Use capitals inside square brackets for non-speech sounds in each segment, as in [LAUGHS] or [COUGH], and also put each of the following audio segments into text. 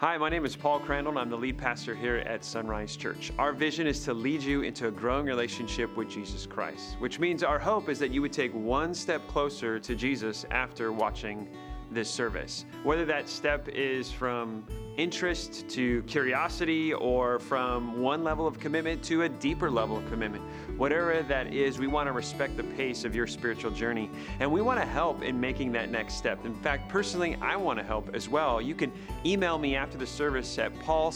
Hi, my name is Paul Crandall, and I'm the lead pastor here at Sunrise Church. Our vision is to lead you into a growing relationship with Jesus Christ, which means our hope is that you would take one step closer to Jesus after watching this service. Whether that step is from interest to curiosity or from one level of commitment to a deeper level of commitment. Whatever that is, we want to respect the pace of your spiritual journey and we want to help in making that next step. In fact, personally, I want to help as well. You can email me after the service at paulc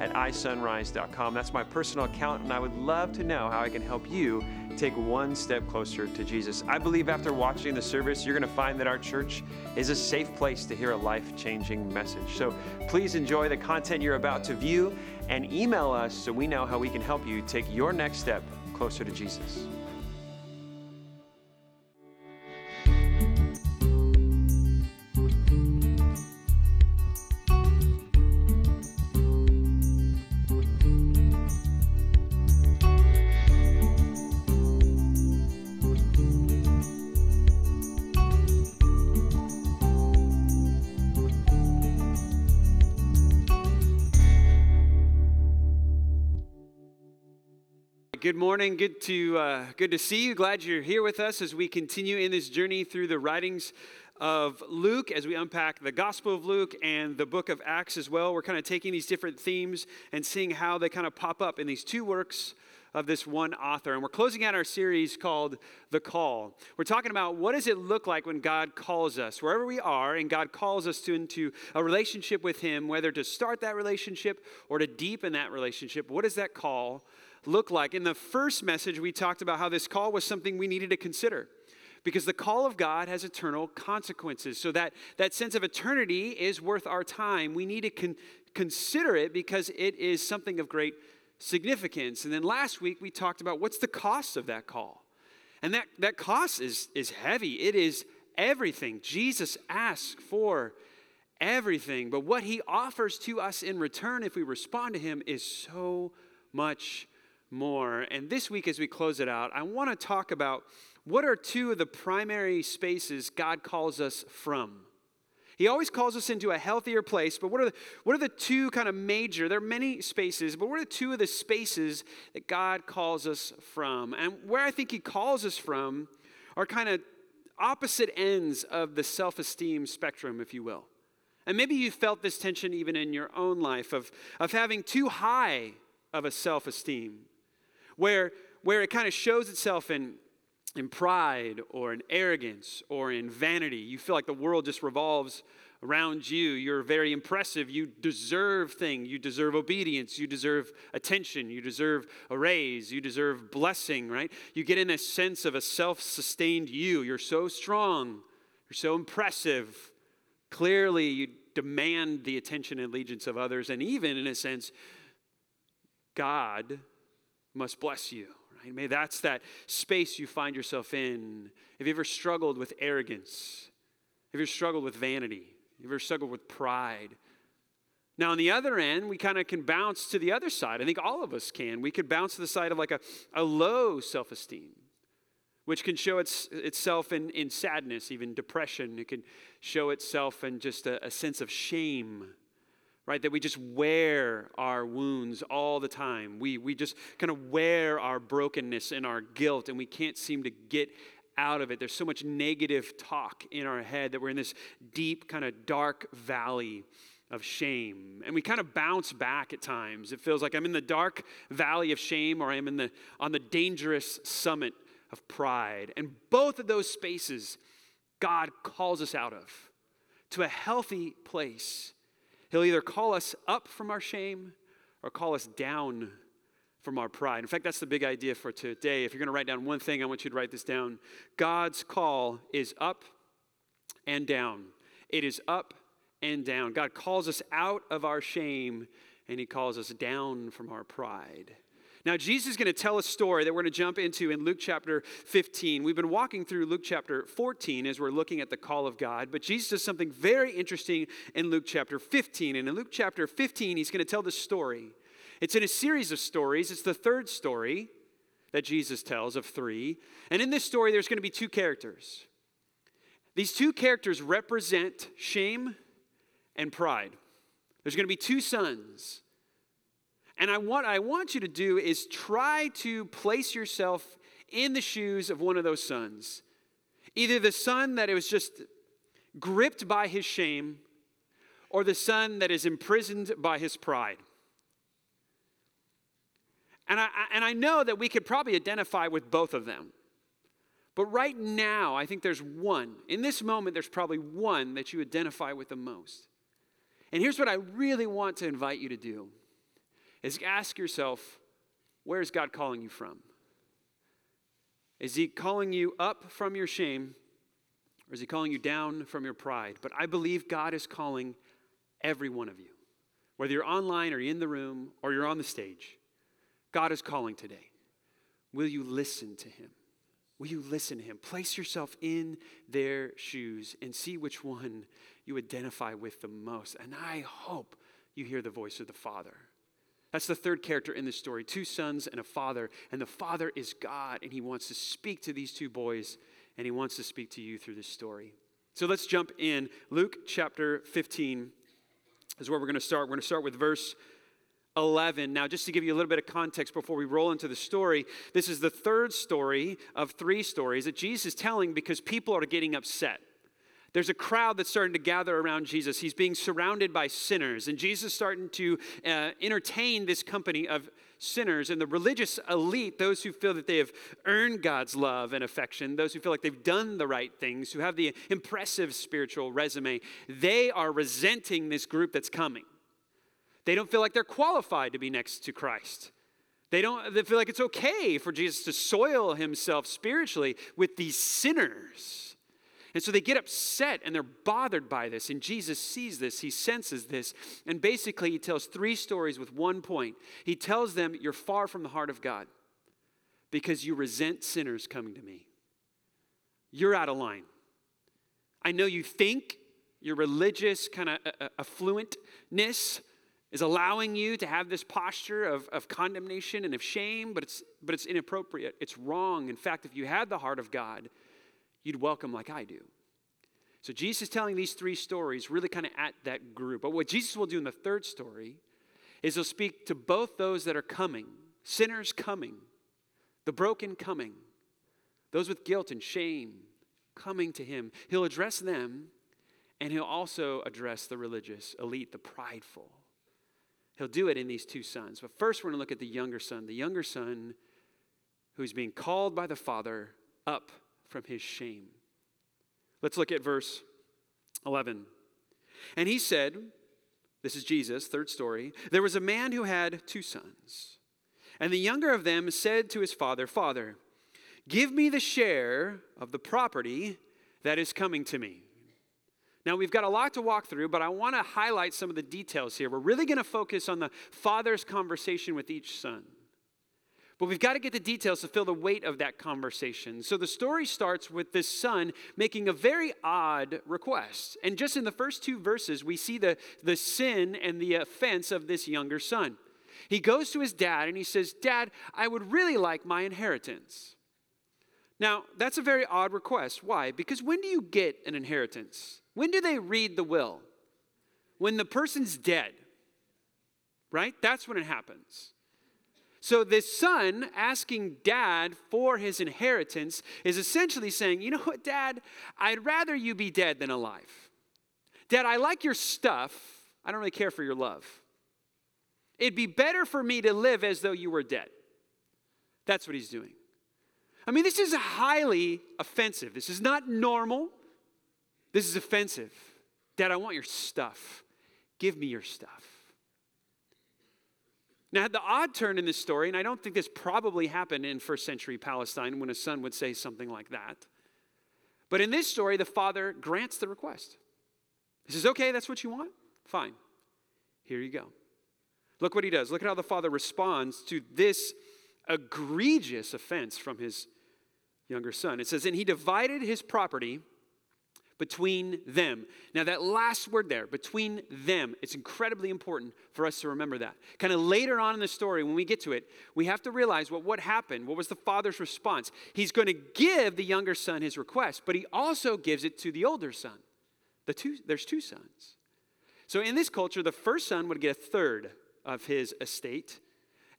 at isunrise.com. That's my personal account, and I would love to know how I can help you take one step closer to Jesus. I believe after watching the service, you're going to find that our church is a safe place to hear a life changing message. So please enjoy the content you're about to view and email us so we know how we can help you take your next step closer to Jesus. Good morning. Good to uh, good to see you. Glad you're here with us as we continue in this journey through the writings of Luke as we unpack the Gospel of Luke and the book of Acts as well. We're kind of taking these different themes and seeing how they kind of pop up in these two works of this one author. And we're closing out our series called The Call. We're talking about what does it look like when God calls us, wherever we are, and God calls us to, into a relationship with Him, whether to start that relationship or to deepen that relationship. What does that call look like? In the first message, we talked about how this call was something we needed to consider because the call of God has eternal consequences. So that, that sense of eternity is worth our time. We need to con- consider it because it is something of great significance. And then last week we talked about what's the cost of that call. And that, that cost is, is heavy. It is everything. Jesus asks for everything. But what he offers to us in return, if we respond to him, is so much more. And this week, as we close it out, I want to talk about what are two of the primary spaces God calls us from. He always calls us into a healthier place, but what are the, what are the two kind of major, there are many spaces, but what are the two of the spaces that God calls us from? And where I think He calls us from are kind of opposite ends of the self esteem spectrum, if you will. And maybe you felt this tension even in your own life of, of having too high of a self esteem where, where it kind of shows itself in, in pride or in arrogance or in vanity. You feel like the world just revolves around you. You're very impressive. You deserve things. You deserve obedience. You deserve attention. You deserve a raise. You deserve blessing, right? You get in a sense of a self sustained you. You're so strong. You're so impressive. Clearly, you demand the attention and allegiance of others. And even, in a sense, God must bless you. Right? May that's that space you find yourself in. Have you ever struggled with arrogance? Have you ever struggled with vanity? Have you ever struggled with pride? Now, on the other end, we kind of can bounce to the other side. I think all of us can. We could bounce to the side of like a, a low self esteem, which can show its, itself in, in sadness, even depression. It can show itself in just a, a sense of shame right? That we just wear our wounds all the time. We, we just kind of wear our brokenness and our guilt, and we can't seem to get out of it. There's so much negative talk in our head that we're in this deep, kind of dark valley of shame. And we kind of bounce back at times. It feels like I'm in the dark valley of shame or I'm in the on the dangerous summit of pride. And both of those spaces God calls us out of to a healthy place He'll either call us up from our shame or call us down from our pride. In fact, that's the big idea for today. If you're going to write down one thing, I want you to write this down. God's call is up and down. It is up and down. God calls us out of our shame and he calls us down from our pride. Now, Jesus is going to tell a story that we're going to jump into in Luke chapter 15. We've been walking through Luke chapter 14 as we're looking at the call of God, but Jesus does something very interesting in Luke chapter 15. And in Luke chapter 15, he's going to tell this story. It's in a series of stories, it's the third story that Jesus tells of three. And in this story, there's going to be two characters. These two characters represent shame and pride. There's going to be two sons. And I want, I want you to do is try to place yourself in the shoes of one of those sons. Either the son that was just gripped by his shame, or the son that is imprisoned by his pride. And I, and I know that we could probably identify with both of them. But right now, I think there's one. In this moment, there's probably one that you identify with the most. And here's what I really want to invite you to do is ask yourself, where is God calling you from? Is he calling you up from your shame or is he calling you down from your pride? But I believe God is calling every one of you. Whether you're online or you're in the room or you're on the stage, God is calling today. Will you listen to him? Will you listen to him? Place yourself in their shoes and see which one you identify with the most. And I hope you hear the voice of the Father. That's the third character in this story two sons and a father. And the Father is God, and he wants to speak to these two boys, and he wants to speak to you through this story. So let's jump in. Luke chapter 15 is where we're going to start. We're going to start with verse 11. Now, just to give you a little bit of context before we roll into the story, this is the third story of three stories that Jesus is telling because people are getting upset. There's a crowd that's starting to gather around Jesus. He's being surrounded by sinners, and Jesus is starting to uh, entertain this company of sinners. And the religious elite, those who feel that they have earned God's love and affection, those who feel like they've done the right things, who have the impressive spiritual resume, they are resenting this group that's coming. They don't feel like they're qualified to be next to Christ. They don't they feel like it's okay for Jesus to soil himself spiritually with these sinners. And so they get upset and they're bothered by this. And Jesus sees this, he senses this. And basically, he tells three stories with one point. He tells them, You're far from the heart of God because you resent sinners coming to me. You're out of line. I know you think your religious kind of uh, uh, affluentness is allowing you to have this posture of, of condemnation and of shame, but it's, but it's inappropriate. It's wrong. In fact, if you had the heart of God, you'd welcome like I do. So Jesus is telling these three stories really kind of at that group. But what Jesus will do in the third story is he'll speak to both those that are coming, sinners coming, the broken coming, those with guilt and shame coming to him. He'll address them, and he'll also address the religious elite, the prideful He'll do it in these two sons. But first, we're going to look at the younger son, the younger son who's being called by the father up from his shame. Let's look at verse 11. And he said, This is Jesus, third story. There was a man who had two sons. And the younger of them said to his father, Father, give me the share of the property that is coming to me. Now, we've got a lot to walk through, but I want to highlight some of the details here. We're really going to focus on the father's conversation with each son. But we've got to get the details to feel the weight of that conversation. So the story starts with this son making a very odd request. And just in the first two verses, we see the, the sin and the offense of this younger son. He goes to his dad and he says, Dad, I would really like my inheritance. Now, that's a very odd request. Why? Because when do you get an inheritance? When do they read the will? When the person's dead, right? That's when it happens. So, this son asking dad for his inheritance is essentially saying, You know what, dad? I'd rather you be dead than alive. Dad, I like your stuff. I don't really care for your love. It'd be better for me to live as though you were dead. That's what he's doing. I mean, this is highly offensive. This is not normal. This is offensive. Dad, I want your stuff. Give me your stuff. Now, the odd turn in this story, and I don't think this probably happened in first century Palestine when a son would say something like that. But in this story, the father grants the request. He says, Okay, that's what you want? Fine. Here you go. Look what he does. Look at how the father responds to this egregious offense from his younger son. It says, And he divided his property between them. Now, that last word there, between them, it's incredibly important for us to remember that. Kind of later on in the story, when we get to it, we have to realize what, what happened. What was the father's response? He's going to give the younger son his request, but he also gives it to the older son. The two, there's two sons. So in this culture, the first son would get a third of his estate,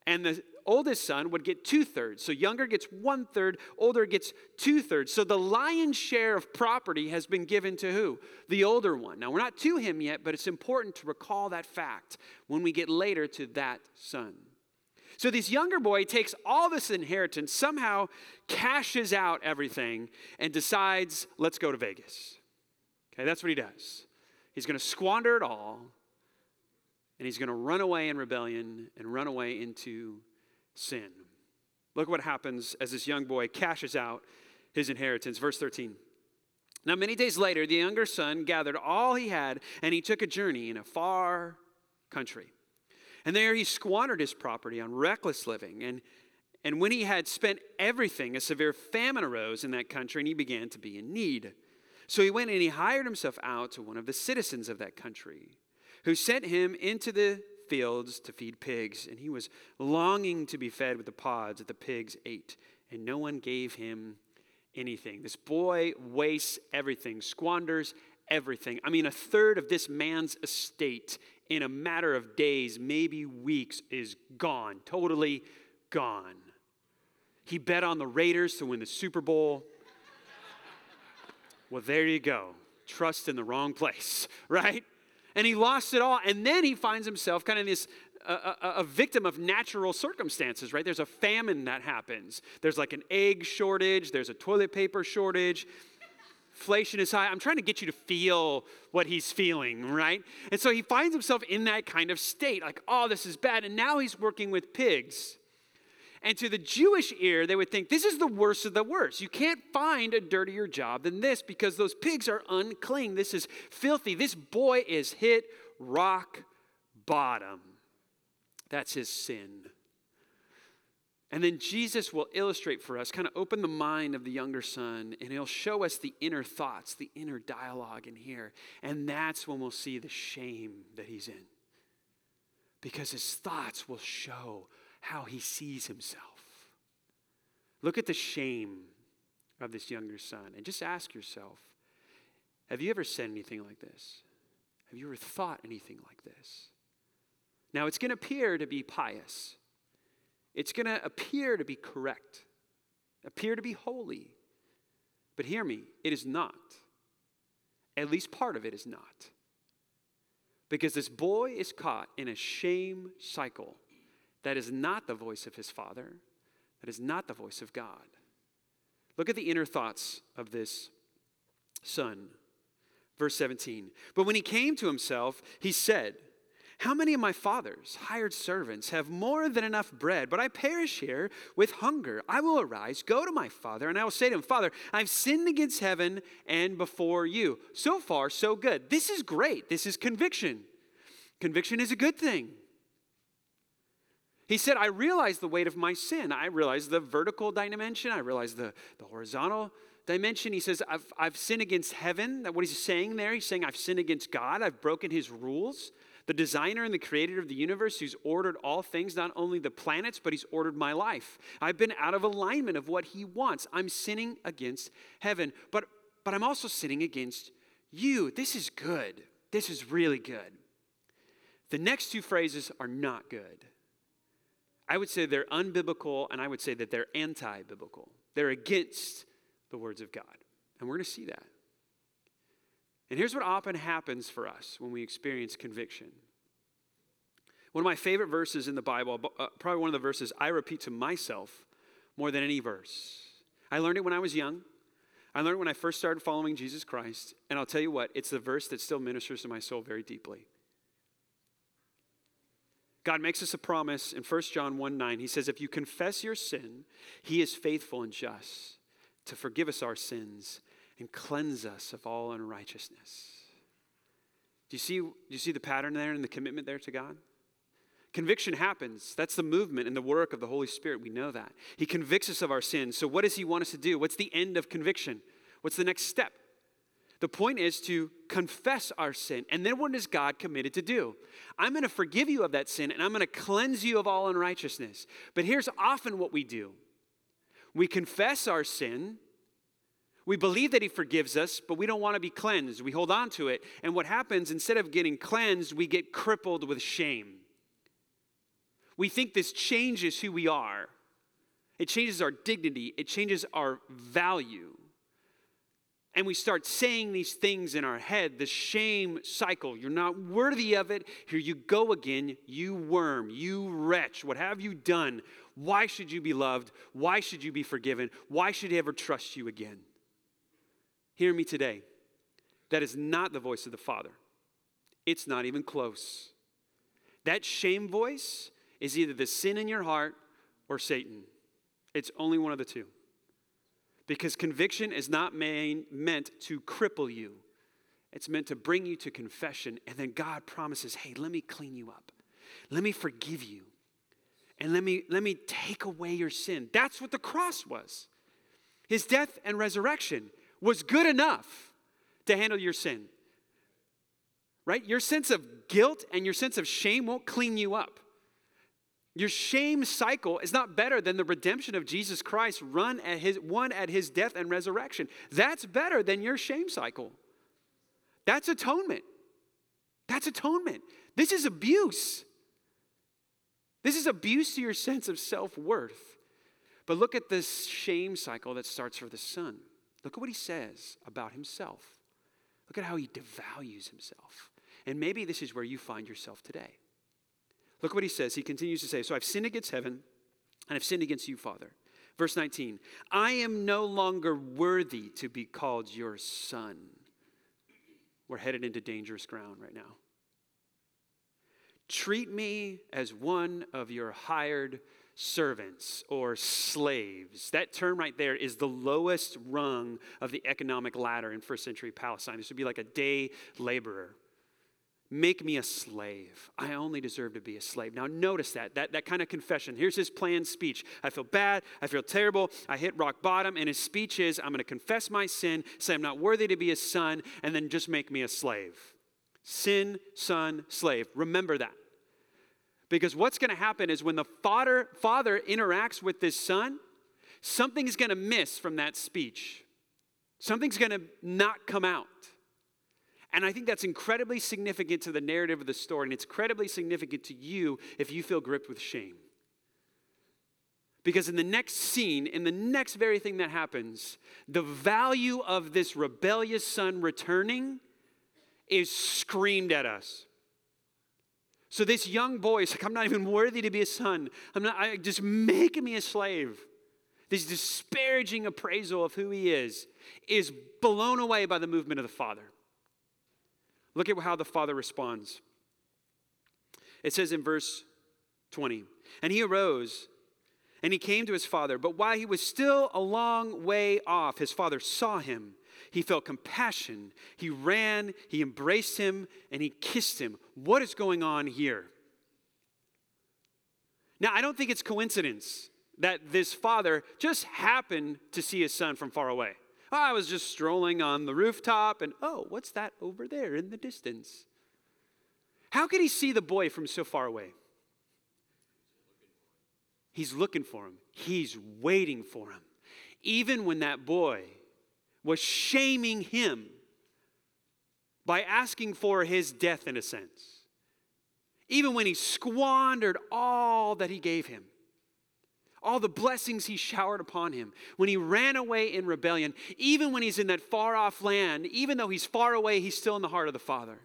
and the oldest son would get two thirds. So younger gets one third, older gets two thirds. So the lion's share of property has been given to who? The older one. Now we're not to him yet, but it's important to recall that fact when we get later to that son. So this younger boy takes all this inheritance, somehow cashes out everything, and decides, let's go to Vegas. Okay, that's what he does. He's going to squander it all, and he's going to run away in rebellion and run away into sin. Look what happens as this young boy cashes out his inheritance. Verse 13. Now, many days later, the younger son gathered all he had, and he took a journey in a far country. And there he squandered his property on reckless living. And, and when he had spent everything, a severe famine arose in that country, and he began to be in need. So he went and he hired himself out to one of the citizens of that country, who sent him into the fields to feed pigs. And he was longing to be fed with the pods that the pigs ate, and no one gave him anything. This boy wastes everything, squanders everything. I mean, a third of this man's estate in a matter of days, maybe weeks, is gone, totally gone. He bet on the Raiders to win the Super Bowl. well, there you go. Trust in the wrong place, [LAUGHS] right? And he lost it all. And then he finds himself kind of this a, a, a, victim of natural circumstances, right? There's a famine that happens. There's like an egg shortage, there's a toilet paper shortage inflation is high. I'm trying to get you to feel what he's feeling, right? And so he finds himself in that kind of state, like, oh, this is bad. And now he's working with pigs. And to the Jewish ear, they would think this is the worst of the worst. You can't find a dirtier job than this because those pigs are unclean. This is filthy. This boy is hit rock bottom. That's his sin. And then Jesus will illustrate for us, kind of open the mind of the younger son, and he'll show us the inner thoughts, the inner dialogue in here. And that's when we'll see the shame that he's in. Because his thoughts will show how he sees himself. Look at the shame of this younger son and just ask yourself have you ever said anything like this? Have you ever thought anything like this? Now, it's going to appear to be pious. It's going to appear to be correct, appear to be holy. But hear me, it is not. At least part of it is not. Because this boy is caught in a shame cycle that is not the voice of his father, that is not the voice of God. Look at the inner thoughts of this son. Verse 17. But when he came to himself, he said, how many of my father's hired servants have more than enough bread, but I perish here with hunger? I will arise, go to my father, and I will say to him, Father, I've sinned against heaven and before you. So far, so good. This is great. This is conviction. Conviction is a good thing. He said, I realize the weight of my sin. I realize the vertical dimension. I realize the, the horizontal dimension. He says, I've, I've sinned against heaven. That what he's saying there, he's saying, I've sinned against God. I've broken his rules the designer and the creator of the universe who's ordered all things, not only the planets, but he's ordered my life. I've been out of alignment of what he wants. I'm sinning against heaven, but, but I'm also sinning against you. This is good. This is really good. The next two phrases are not good. I would say they're unbiblical, and I would say that they're anti biblical. They're against the words of God. And we're going to see that. And here's what often happens for us when we experience conviction. One of my favorite verses in the Bible, uh, probably one of the verses I repeat to myself more than any verse. I learned it when I was young. I learned it when I first started following Jesus Christ. And I'll tell you what, it's the verse that still ministers to my soul very deeply. God makes us a promise in 1 John 1 9. He says, If you confess your sin, he is faithful and just to forgive us our sins and cleanse us of all unrighteousness. Do you see, do you see the pattern there and the commitment there to God? Conviction happens. That's the movement and the work of the Holy Spirit. We know that. He convicts us of our sins. So, what does He want us to do? What's the end of conviction? What's the next step? The point is to confess our sin. And then what is God committed to do? I'm going to forgive you of that sin and I'm going to cleanse you of all unrighteousness. But here's often what we do we confess our sin We believe that He forgives us, but we don't want to be cleansed. We hold on to it. And what happens, instead of getting cleansed, we get crippled with shame. We think this changes who we are, it changes our dignity, it changes our value. And we start saying these things in our head, the shame cycle. You're not worthy of it. Here you go again, you worm, you wretch. What have you done? Why should you be loved? Why should you be forgiven? Why should he ever trust you again? Hear me today. That is not the voice of the Father. It's not even close. That shame voice is either the sin in your heart or Satan. It's only one of the two. Because conviction is not main, meant to cripple you, it's meant to bring you to confession. And then God promises, hey, let me clean you up, let me forgive you, and let me, let me take away your sin. That's what the cross was. His death and resurrection was good enough to handle your sin. Right? Your sense of guilt and your sense of shame won't clean you up. Your shame cycle is not better than the redemption of Jesus Christ run at his one at his death and resurrection. That's better than your shame cycle. That's atonement. That's atonement. This is abuse. This is abuse to your sense of self-worth. But look at this shame cycle that starts for the son. Look at what he says about himself. Look at how he devalues himself. And maybe this is where you find yourself today. Look what he says. He continues to say, So I've sinned against heaven and I've sinned against you, Father. Verse 19, I am no longer worthy to be called your son. We're headed into dangerous ground right now. Treat me as one of your hired servants or slaves. That term right there is the lowest rung of the economic ladder in first century Palestine. This would be like a day laborer. Make me a slave. I only deserve to be a slave. Now, notice that, that, that kind of confession. Here's his planned speech. I feel bad. I feel terrible. I hit rock bottom. And his speech is I'm going to confess my sin, say I'm not worthy to be a son, and then just make me a slave. Sin, son, slave. Remember that. Because what's going to happen is when the father, father interacts with this son, something's going to miss from that speech. Something's going to not come out. And I think that's incredibly significant to the narrative of the story, and it's incredibly significant to you if you feel gripped with shame. Because in the next scene, in the next very thing that happens, the value of this rebellious son returning is screamed at us. So this young boy is like, I'm not even worthy to be a son. I'm not, I, just making me a slave. This disparaging appraisal of who he is is blown away by the movement of the father. Look at how the father responds. It says in verse 20, and he arose and he came to his father. But while he was still a long way off, his father saw him. He felt compassion. He ran, he embraced him, and he kissed him. What is going on here? Now, I don't think it's coincidence that this father just happened to see his son from far away. I was just strolling on the rooftop, and oh, what's that over there in the distance? How could he see the boy from so far away? He's looking for him, he's waiting for him. Even when that boy was shaming him by asking for his death, in a sense. Even when he squandered all that he gave him all the blessings he showered upon him, when he ran away in rebellion, even when he's in that far off land, even though he's far away, he's still in the heart of the Father.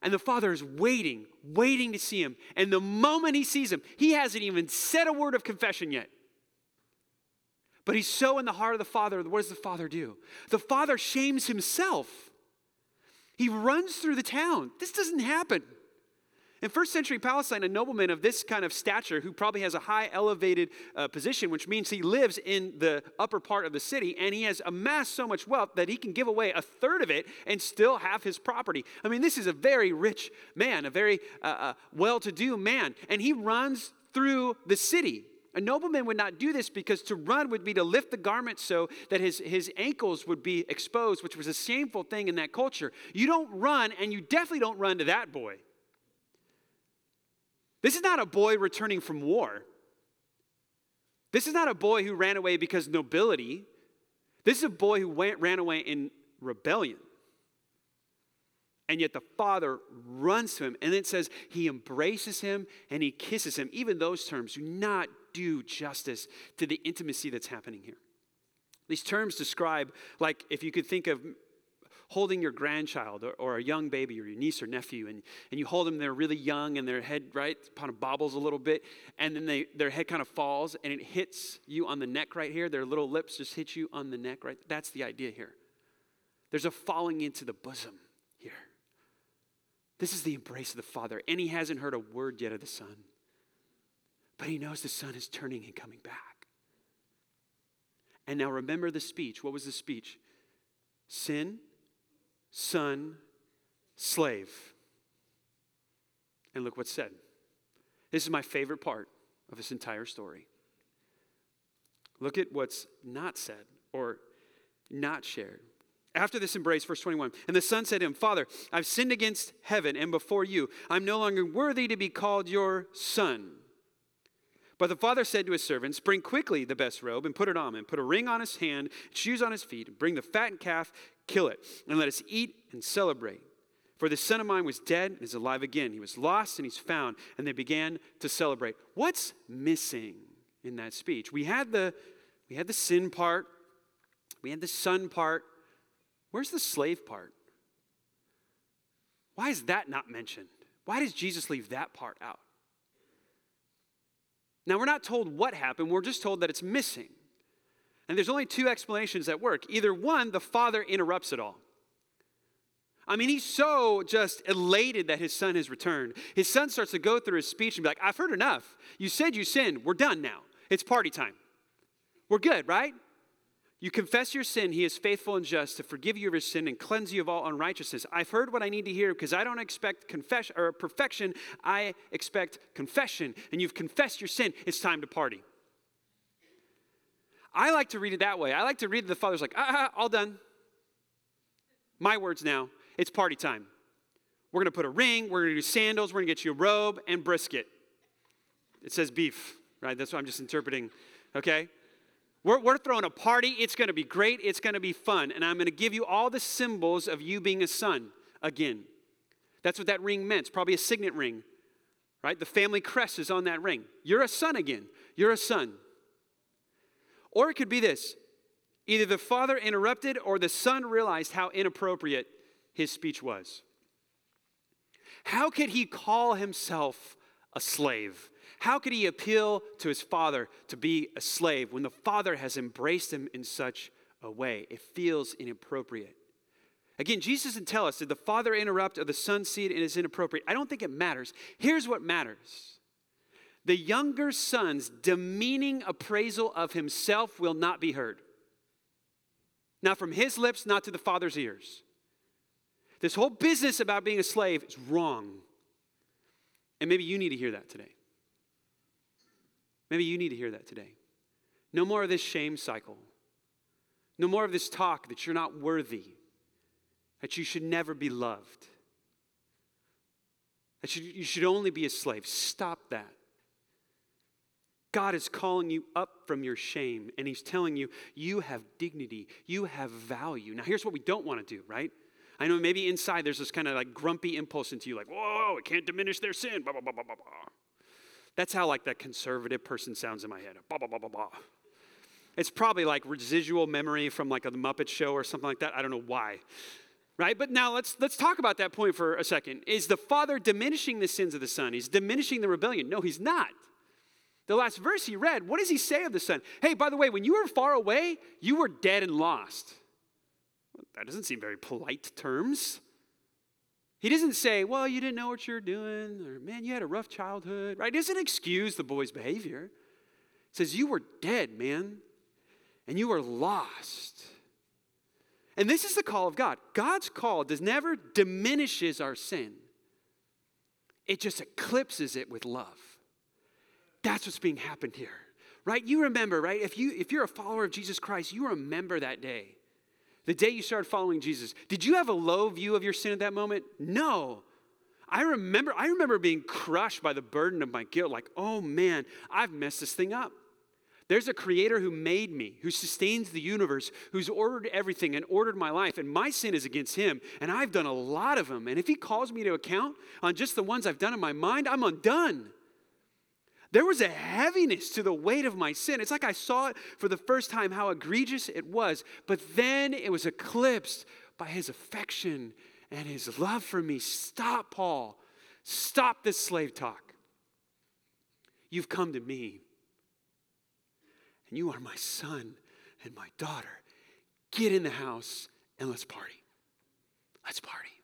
And the Father is waiting, waiting to see him. And the moment he sees him, he hasn't even said a word of confession yet. But he's so in the heart of the Father. What does the Father do? The Father shames himself. He runs through the town. This doesn't happen. In first century Palestine, a nobleman of this kind of stature, who probably has a high elevated uh, position, which means he lives in the upper part of the city, and he has amassed so much wealth that he can give away a third of it and still have his property. I mean, this is a very rich man, a very uh, uh, well to do man, and he runs through the city. A nobleman would not do this because to run would be to lift the garment so that his, his ankles would be exposed, which was a shameful thing in that culture. You don't run, and you definitely don't run to that boy. This is not a boy returning from war. This is not a boy who ran away because nobility. This is a boy who went, ran away in rebellion. And yet the father runs to him, and it says he embraces him and he kisses him. Even those terms do not do justice to the intimacy that's happening here. These terms describe, like, if you could think of holding your grandchild or, or, a young baby or your niece or nephew, and, and you hold them, they're really young, and their head, right, kind of bobbles a little bit, and then they, their head kind of falls, and it hits you on the neck right here. Their little lips just hit you on the neck, right? That's the idea here. There's a falling into the bosom here. This is the embrace of the Father, and he hasn't heard a word yet of the Son. But he knows the Son is turning and coming back. And now remember the speech. What was the speech? Sin, son, slave. And look what's said. This is my favorite part of this entire story. Look at what's not said or not shared. After this embrace, verse 21, and the son said to him, Father, I've sinned against heaven and before you. I'm no longer worthy to be called your son. But the father said to his servants, Bring quickly the best robe and put it on him, put a ring on his hand, shoes on his feet, and bring the fattened calf, kill it, and let us eat and celebrate. For the son of mine was dead and is alive again. He was lost and he's found. And they began to celebrate. What's missing in that speech? We had the, we had the sin part, we had the son part. Where's the slave part? Why is that not mentioned? Why does Jesus leave that part out? Now, we're not told what happened, we're just told that it's missing. And there's only two explanations that work. Either one, the father interrupts it all. I mean, he's so just elated that his son has returned. His son starts to go through his speech and be like, I've heard enough. You said you sinned. We're done now. It's party time. We're good, right? You confess your sin, he is faithful and just to forgive you of your sin and cleanse you of all unrighteousness. I've heard what I need to hear because I don't expect confession or perfection, I expect confession. And you've confessed your sin, it's time to party. I like to read it that way. I like to read the father's like, ah, ah all done. My words now. It's party time. We're gonna put a ring, we're gonna do sandals, we're gonna get you a robe and brisket. It says beef, right? That's what I'm just interpreting, okay? We're, we're throwing a party. It's going to be great. It's going to be fun. And I'm going to give you all the symbols of you being a son again. That's what that ring meant. It's probably a signet ring, right? The family crest is on that ring. You're a son again. You're a son. Or it could be this either the father interrupted or the son realized how inappropriate his speech was. How could he call himself a slave? How could he appeal to his father to be a slave when the father has embraced him in such a way? It feels inappropriate. Again, Jesus didn't tell us did the father interrupt or the son see it and is inappropriate. I don't think it matters. Here's what matters the younger son's demeaning appraisal of himself will not be heard. Not from his lips, not to the father's ears. This whole business about being a slave is wrong. And maybe you need to hear that today. Maybe you need to hear that today. No more of this shame cycle. No more of this talk that you're not worthy, that you should never be loved, that you, should only be a slave. Stop that. God is calling you up from your shame, and He's telling you, you have dignity, you have value. Now, here's what we don't want to do, right? I know maybe inside there's this kind of like grumpy impulse into you, like, whoa, it can't diminish their sin, blah, blah, blah, blah, blah. That's how like that conservative person sounds in my head. Blah, blah, blah, blah, blah. It's probably like residual memory from like a Muppet show or something like that. I don't know why. Right? But now let's let's talk about that point for a second. Is the father diminishing the sins of the son? He's diminishing the rebellion. No, he's not. The last verse he read, what does he say of the son? Hey, by the way, when you were far away, you were dead and lost. That doesn't seem very polite terms. He doesn't say, well, you didn't know what you were doing, or man, you had a rough childhood, right? He doesn't excuse the boy's behavior. He says, you were dead, man, and you were lost. And this is the call of God. God's call does never diminishes our sin. It just eclipses it with love. That's what's being happened here. Right? You remember, right? If you if you're a follower of Jesus Christ, you remember that day the day you started following Jesus, did you have a low view of your sin at that moment? No. I remember, I remember being crushed by the burden of my guilt, like, oh man, I've messed this thing up. There's a creator who made me, who sustains the universe, who's ordered everything and ordered my life. And my sin is against him. And I've done a lot of them. And if he calls me to account on just the ones I've done in my mind, I'm undone. There was a heaviness to the weight of my sin. It's like I saw it for the first time, how egregious it was. But then it was eclipsed by his affection and his love for me. Stop, Paul. Stop this slave talk. You've come to me and you are my son and my daughter. Get in the house and let's party. Let's party.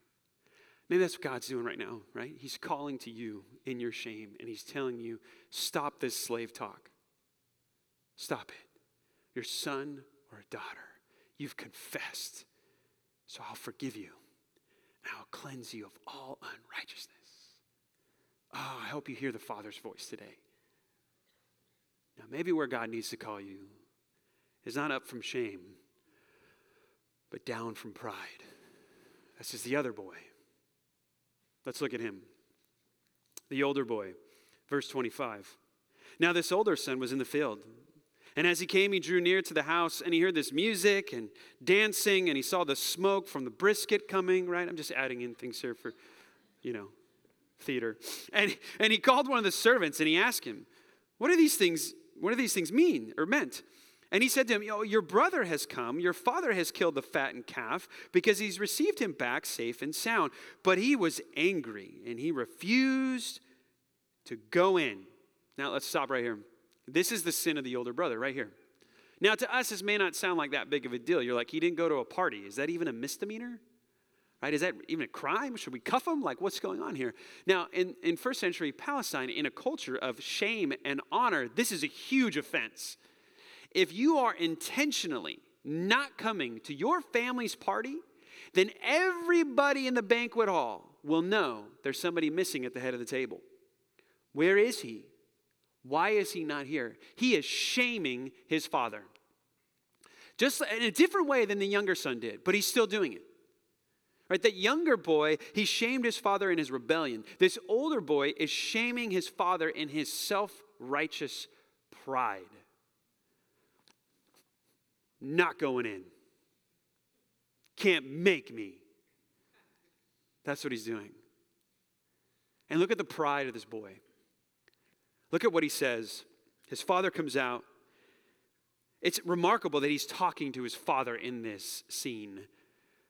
Maybe that's what God's doing right now, right? He's calling to you in your shame and He's telling you, stop this slave talk. Stop it. Your son or a daughter, you've confessed, so I'll forgive you and I'll cleanse you of all unrighteousness. Oh, I hope you hear the Father's voice today. Now, maybe where God needs to call you is not up from shame, but down from pride. That's just the other boy. Let's look at him. The older boy, verse 25. Now, this older son was in the field. And as he came, he drew near to the house and he heard this music and dancing and he saw the smoke from the brisket coming, right? I'm just adding in things here for, you know, theater. And, and he called one of the servants and he asked him, What are these things what do these things mean or meant? And he said to him, Your brother has come, your father has killed the fattened calf because he's received him back safe and sound. But he was angry and he refused to go in. Now let's stop right here. This is the sin of the older brother, right here. Now, to us, this may not sound like that big of a deal. You're like, he didn't go to a party. Is that even a misdemeanor? Right? Is that even a crime? Should we cuff him? Like, what's going on here? Now, in, in first century Palestine, in a culture of shame and honor, this is a huge offense. If you are intentionally not coming to your family's party, then everybody in the banquet hall will know there's somebody missing at the head of the table. Where is he? Why is he not here? He is shaming his father. Just in a different way than the younger son did, but he's still doing it. Right? That younger boy, he shamed his father in his rebellion. This older boy is shaming his father in his self righteous pride. Not going in. Can't make me. That's what he's doing. And look at the pride of this boy. Look at what he says. His father comes out. It's remarkable that he's talking to his father in this scene.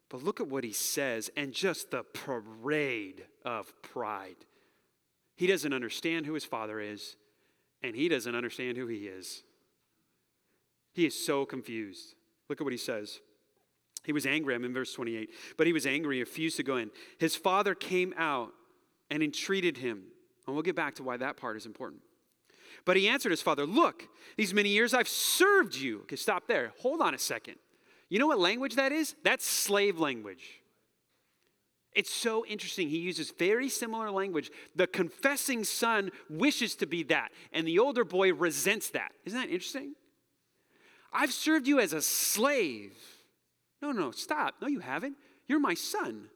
But look at what he says and just the parade of pride. He doesn't understand who his father is, and he doesn't understand who he is. He is so confused. Look at what he says. He was angry. I'm in verse 28. But he was angry, refused to go in. His father came out and entreated him. And we'll get back to why that part is important. But he answered his father, Look, these many years I've served you. Okay, stop there. Hold on a second. You know what language that is? That's slave language. It's so interesting. He uses very similar language. The confessing son wishes to be that, and the older boy resents that. Isn't that interesting? I've served you as a slave. No, no, stop. No, you haven't. You're my son.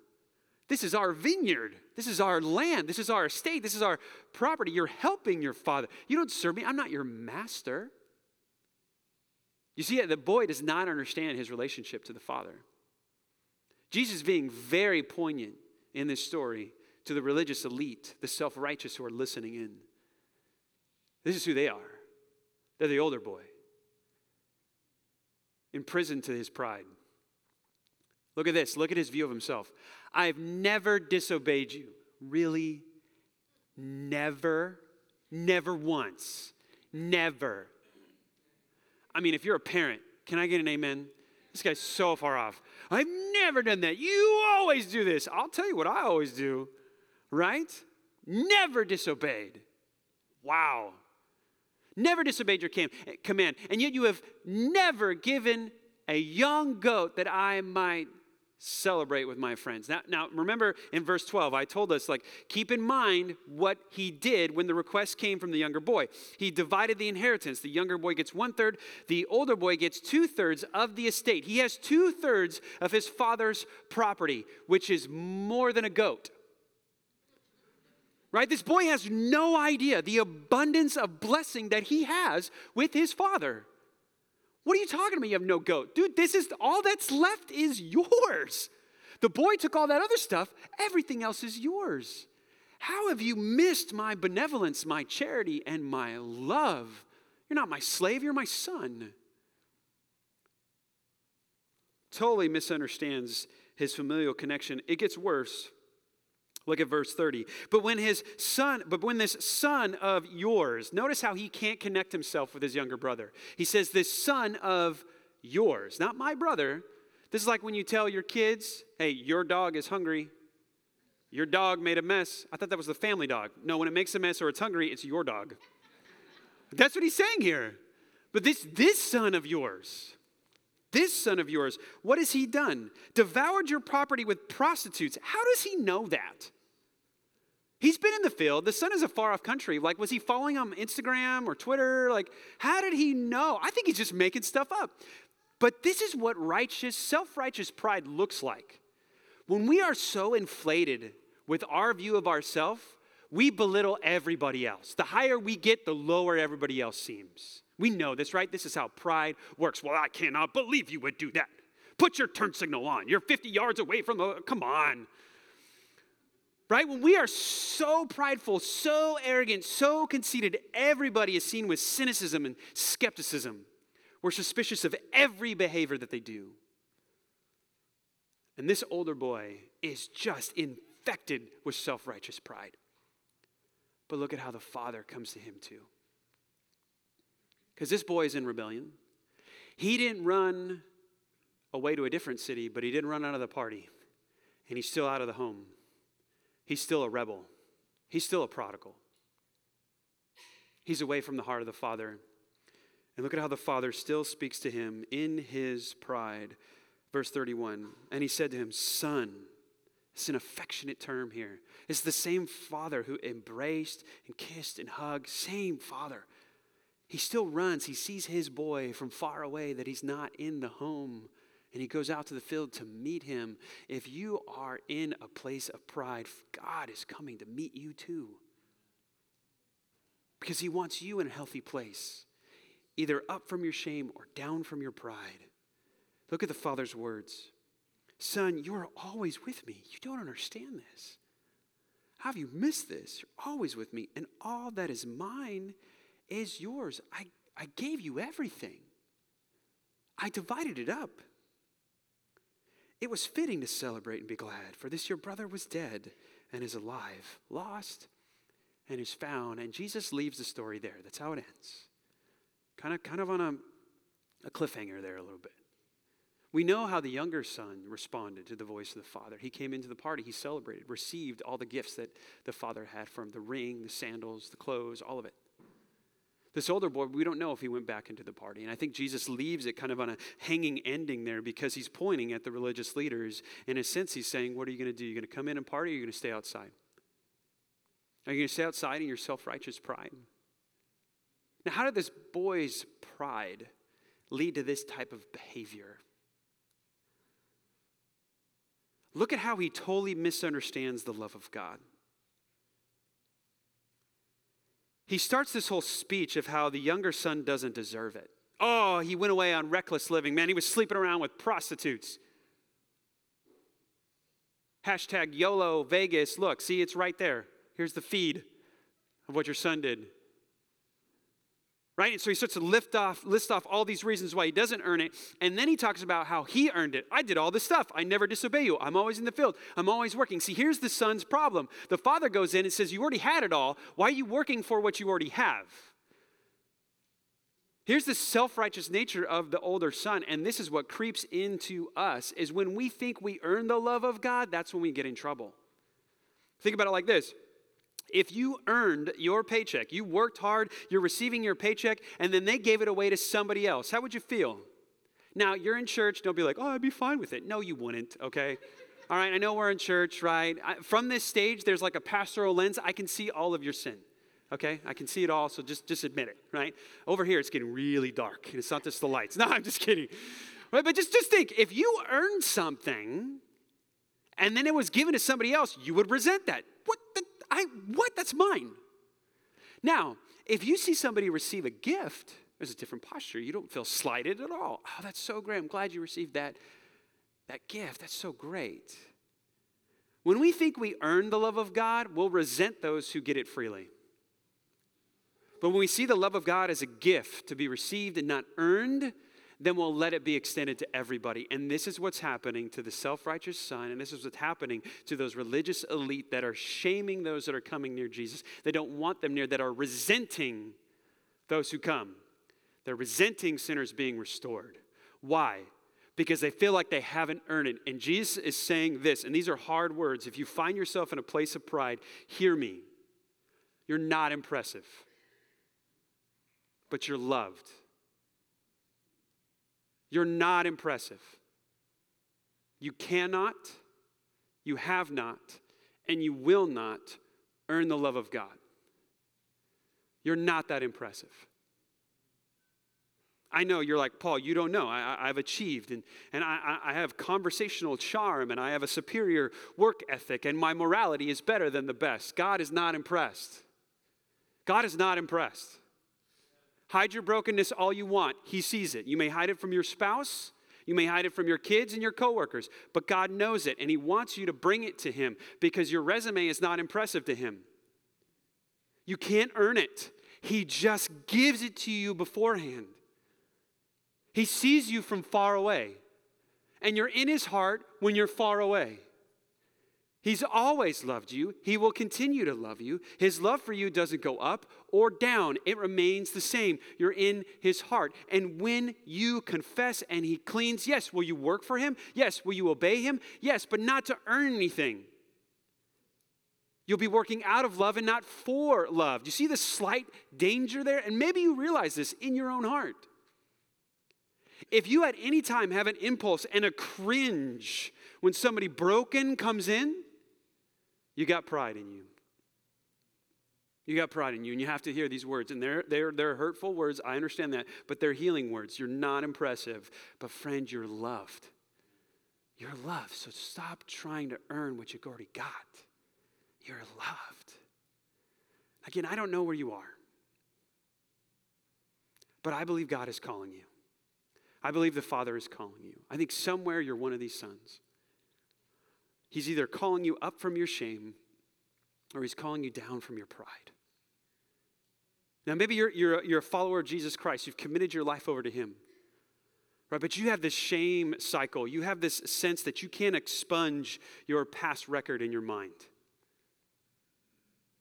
This is our vineyard. This is our land. This is our estate. This is our property. You're helping your father. You don't serve me. I'm not your master. You see, the boy does not understand his relationship to the Father. Jesus being very poignant in this story to the religious elite, the self righteous who are listening in. This is who they are. They're the older boy, imprisoned to his pride. Look at this. Look at his view of himself. I've never disobeyed you. Really? Never? Never once. Never. I mean, if you're a parent, can I get an amen? This guy's so far off. I've never done that. You always do this. I'll tell you what I always do, right? Never disobeyed. Wow. Never disobeyed your eh, command. And yet you have never given a young goat that I might celebrate with my friends. Now, now remember in verse 12, I told us, like, keep in mind what he did when the request came from the younger boy. He divided the inheritance. The younger boy gets one third, the older boy gets two thirds of the estate. He has two thirds of his father's property, which is more than a goat. Right? This boy has no idea the abundance of blessing that he has with his father. What are you talking about? You have no goat. Dude, this is all that's left is yours. The boy took all that other stuff, everything else is yours. How have you missed my benevolence, my charity, and my love? You're not my slave, you're my son. Totally misunderstands his familial connection. It gets worse. Look at verse 30. But when his son, but when this son of yours, notice how he can't connect himself with his younger brother. He says, This son of yours, not my brother. This is like when you tell your kids, Hey, your dog is hungry. Your dog made a mess. I thought that was the family dog. No, when it makes a mess or it's hungry, it's your dog. That's what he's saying here. But this, this son of yours, this son of yours, what has he done? Devoured your property with prostitutes. How does he know that? He's been in the field. The son is a far off country. Like, was he following on Instagram or Twitter? Like, how did he know? I think he's just making stuff up. But this is what righteous, self righteous pride looks like. When we are so inflated with our view of ourselves, we belittle everybody else. The higher we get, the lower everybody else seems. We know this, right? This is how pride works. Well, I cannot believe you would do that. Put your turn signal on. You're 50 yards away from the, come on. Right? When we are so prideful, so arrogant, so conceited, everybody is seen with cynicism and skepticism. We're suspicious of every behavior that they do. And this older boy is just infected with self righteous pride. But look at how the father comes to him too. Because this boy is in rebellion. He didn't run away to a different city, but he didn't run out of the party. And he's still out of the home. He's still a rebel. He's still a prodigal. He's away from the heart of the Father. And look at how the Father still speaks to him in his pride. Verse 31 And he said to him, Son, it's an affectionate term here. It's the same Father who embraced and kissed and hugged, same Father. He still runs. He sees his boy from far away that he's not in the home and he goes out to the field to meet him. If you are in a place of pride, God is coming to meet you too. Because he wants you in a healthy place, either up from your shame or down from your pride. Look at the Father's words Son, you are always with me. You don't understand this. How have you missed this? You're always with me, and all that is mine is yours. I, I gave you everything, I divided it up. It was fitting to celebrate and be glad, for this your brother was dead and is alive, lost and is found. And Jesus leaves the story there. That's how it ends. Kind of, kind of on a, a cliffhanger there a little bit. We know how the younger son responded to the voice of the father. He came into the party, he celebrated, received all the gifts that the father had from the ring, the sandals, the clothes, all of it. This older boy, we don't know if he went back into the party. And I think Jesus leaves it kind of on a hanging ending there because he's pointing at the religious leaders. In a sense, he's saying, What are you going to do? You're going to come in and party or you're going to stay outside? Are you going to stay outside in your self righteous pride? Now, how did this boy's pride lead to this type of behavior? Look at how he totally misunderstands the love of God. He starts this whole speech of how the younger son doesn't deserve it. Oh, he went away on reckless living. Man, he was sleeping around with prostitutes. Hashtag YOLO Vegas. Look, see, it's right there. Here's the feed of what your son did right? And so he starts to lift off, list off all these reasons why he doesn't earn it. And then he talks about how he earned it. I did all this stuff. I never disobey you. I'm always in the field. I'm always working. See, here's the son's problem. The father goes in and says, You already had it all. Why are you working for what you already have? Here's the self-righteous nature of the older son, and this is what creeps into us is when we think we earn the love of God, that's when we get in trouble. Think about it like this. If you earned your paycheck, you worked hard, you're receiving your paycheck, and then they gave it away to somebody else, how would you feel? Now, you're in church, don't be like, oh, I'd be fine with it. No, you wouldn't, okay? All right, I know we're in church, right? I, from this stage, there's like a pastoral lens. I can see all of your sin, okay? I can see it all, so just, just admit it, right? Over here, it's getting really dark, and it's not just the lights. [LAUGHS] No, I'm just kidding. Right, but just, just think if you earned something and then it was given to somebody else, you would resent that. What the I what? That's mine. Now, if you see somebody receive a gift, there's a different posture. You don't feel slighted at all. Oh, that's so great. I'm glad you received that, that gift. That's so great. When we think we earn the love of God, we'll resent those who get it freely. But when we see the love of God as a gift to be received and not earned, then we'll let it be extended to everybody. And this is what's happening to the self righteous son, and this is what's happening to those religious elite that are shaming those that are coming near Jesus. They don't want them near, that are resenting those who come. They're resenting sinners being restored. Why? Because they feel like they haven't earned it. And Jesus is saying this, and these are hard words. If you find yourself in a place of pride, hear me. You're not impressive, but you're loved. You're not impressive. You cannot, you have not, and you will not earn the love of God. You're not that impressive. I know you're like, Paul, you don't know. I, have achieved, and, and I, I have conversational charm, and I have a superior work ethic, and my morality is better than the best. God is not impressed. God is not impressed. Hide your brokenness all you want. He sees it. You may hide it from your spouse, you may hide it from your kids and your coworkers, but God knows it and He wants you to bring it to Him because your resume is not impressive to Him. You can't earn it, He just gives it to you beforehand. He sees you from far away, and you're in His heart when you're far away. He's always loved you. He will continue to love you. His love for you doesn't go up or down, it remains the same. You're in His heart. And when you confess and He cleans, yes, will you work for Him? Yes. Will you obey Him? Yes, but not to earn anything. You'll be working out of love and not for love. Do you see the slight danger there? And maybe you realize this in your own heart. If you at any time have an impulse and a cringe when somebody broken comes in, you got pride in you. You got pride in you, and you have to hear these words. And they're, they're, they're hurtful words, I understand that, but they're healing words. You're not impressive. But, friend, you're loved. You're loved. So stop trying to earn what you've already got. You're loved. Again, I don't know where you are, but I believe God is calling you. I believe the Father is calling you. I think somewhere you're one of these sons. He's either calling you up from your shame or he's calling you down from your pride. Now, maybe you're, you're, you're a follower of Jesus Christ. You've committed your life over to him. Right, but you have this shame cycle. You have this sense that you can't expunge your past record in your mind.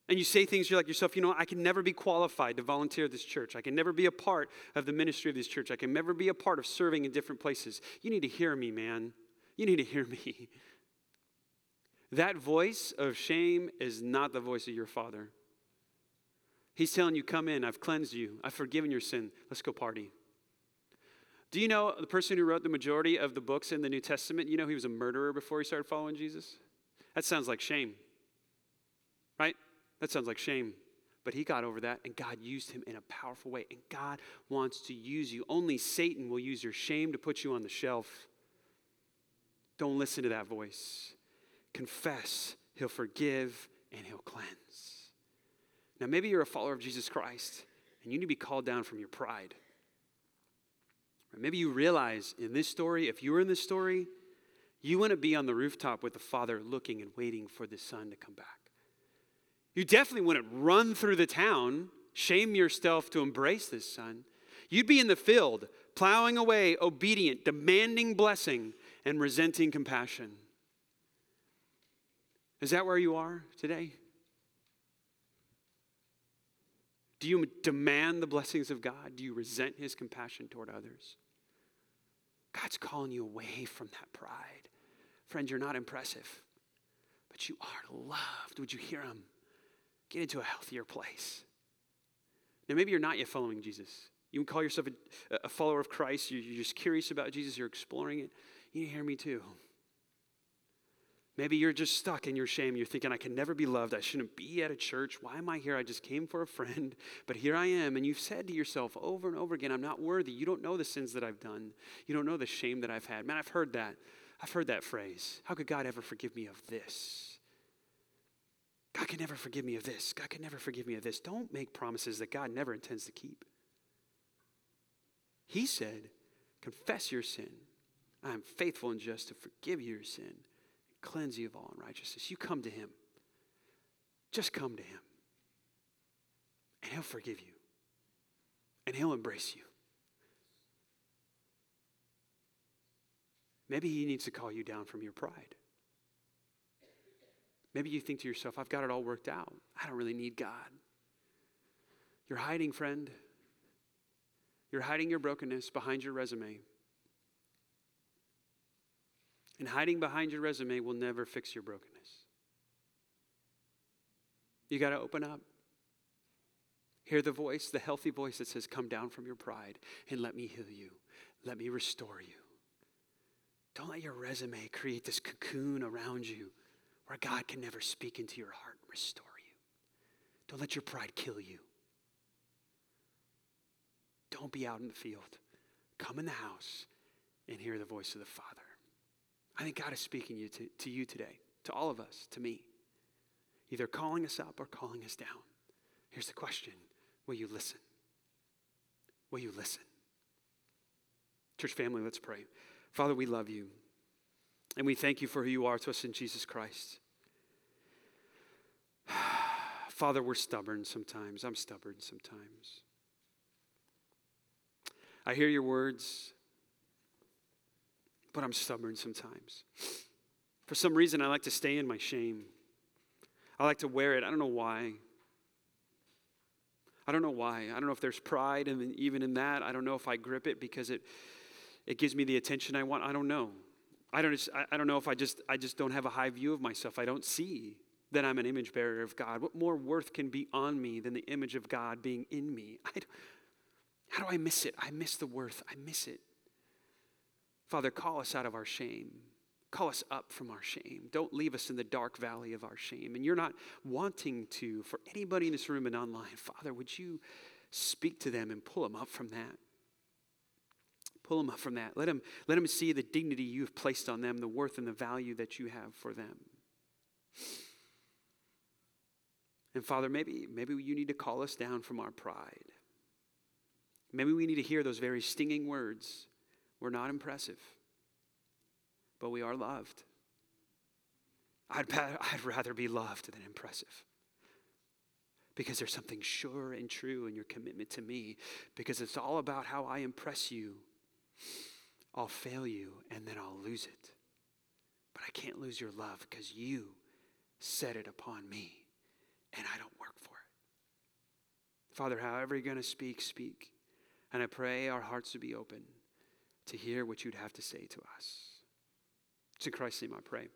And you say things, you're like yourself, you know, I can never be qualified to volunteer at this church. I can never be a part of the ministry of this church. I can never be a part of serving in different places. You need to hear me, man. You need to hear me. [LAUGHS] That voice of shame is not the voice of your father. He's telling you, Come in, I've cleansed you, I've forgiven your sin, let's go party. Do you know the person who wrote the majority of the books in the New Testament? You know he was a murderer before he started following Jesus? That sounds like shame, right? That sounds like shame. But he got over that, and God used him in a powerful way. And God wants to use you. Only Satan will use your shame to put you on the shelf. Don't listen to that voice confess, He'll forgive, and He'll cleanse. Now, maybe you're a follower of Jesus Christ and you need to be called down from your pride. Maybe you realize in this story, if you were in this story, you to be on the rooftop with the Father looking and waiting for the Son to come back. You definitely wouldn't run through the town, shame yourself to embrace this Son. You'd be in the field, plowing away, obedient, demanding blessing, and resenting compassion. Is that where you are today? Do you demand the blessings of God? Do you resent his compassion toward others? God's calling you away from that pride. Friends, you're not impressive, but you are loved. Would you hear him? Get into a healthier place. Now, maybe you're not yet following Jesus. You can call yourself a, a follower of Christ. You're just curious about Jesus. You're exploring it. You hear me too. Maybe you're just stuck in your shame. You're thinking, I can never be loved. I shouldn't be at a church. Why am I here? I just came for a friend, [LAUGHS] but here I am. And you've said to yourself over and over again, I'm not worthy. You don't know the sins that I've done. You don't know the shame that I've had. Man, I've heard that. I've heard that phrase. How could God ever forgive me of this? God can never forgive me of this. God can never forgive me of this. Don't make promises that God never intends to keep. He said, Confess your sin. I am faithful and just to forgive your sin cleanse you of all unrighteousness. You come to Him. Just come to Him. And He'll forgive you. And He'll embrace you. Maybe He needs to call you down from your pride. Maybe you think to yourself, I've got it all worked out. I don't really need God. You're hiding, friend. You're hiding your brokenness behind your resume. And hiding behind your resume will never fix your brokenness. You got to open up. Hear the voice, the healthy voice that says, Come down from your pride and let me heal you. Let me restore you. Don't let your resume create this cocoon around you where God can never speak into your heart and restore you. Don't let your pride kill you. Don't be out in the field. Come in the house and hear the voice of the Father. I think God is speaking you to, to you today, to all of us, to me, either calling us up or calling us down. Here's the question Will you listen? Will you listen? Church family, let's pray. Father, we love you. And we thank you for who you are to us in Jesus Christ. [SIGHS] Father, we're stubborn sometimes. I'm stubborn sometimes. I hear your words, but I'm stubborn sometimes. For some reason, I like to stay in my shame. I like to wear it. I don't know why. I don't know why. I don't know if there's pride and even in that. I don't know if I grip it because it it gives me the attention I want. I don't know. I don't, I don't know if I just, I just don't have a high view of myself. I don't see that I'm an image bearer of God. What more worth can be on me than the image of God being in me? I, how do I miss it? I miss the worth. I miss it. Father, call us out of our shame. Call us up from our shame. Don't leave us in the dark valley of our shame. And you're not wanting to, for anybody in this room and online, Father, would you speak to them and pull them up from that? Pull them up from that. Let them, let them see the dignity you've placed on them, the worth and the value that you have for them. And Father, maybe, maybe you need to call us down from our pride. Maybe we need to hear those very stinging words. We're not impressive, but we are loved. I'd, I'd rather be loved than impressive because there's something sure and true in your commitment to me because it's all about how I impress you I'll fail you and then I'll lose it. But I can't lose your love because you set it upon me and I don't work for it. Father, however you're going to speak, speak. And I pray our hearts to be open to hear what you'd have to say to us. It's in Christ's name I pray.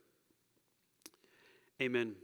Amen.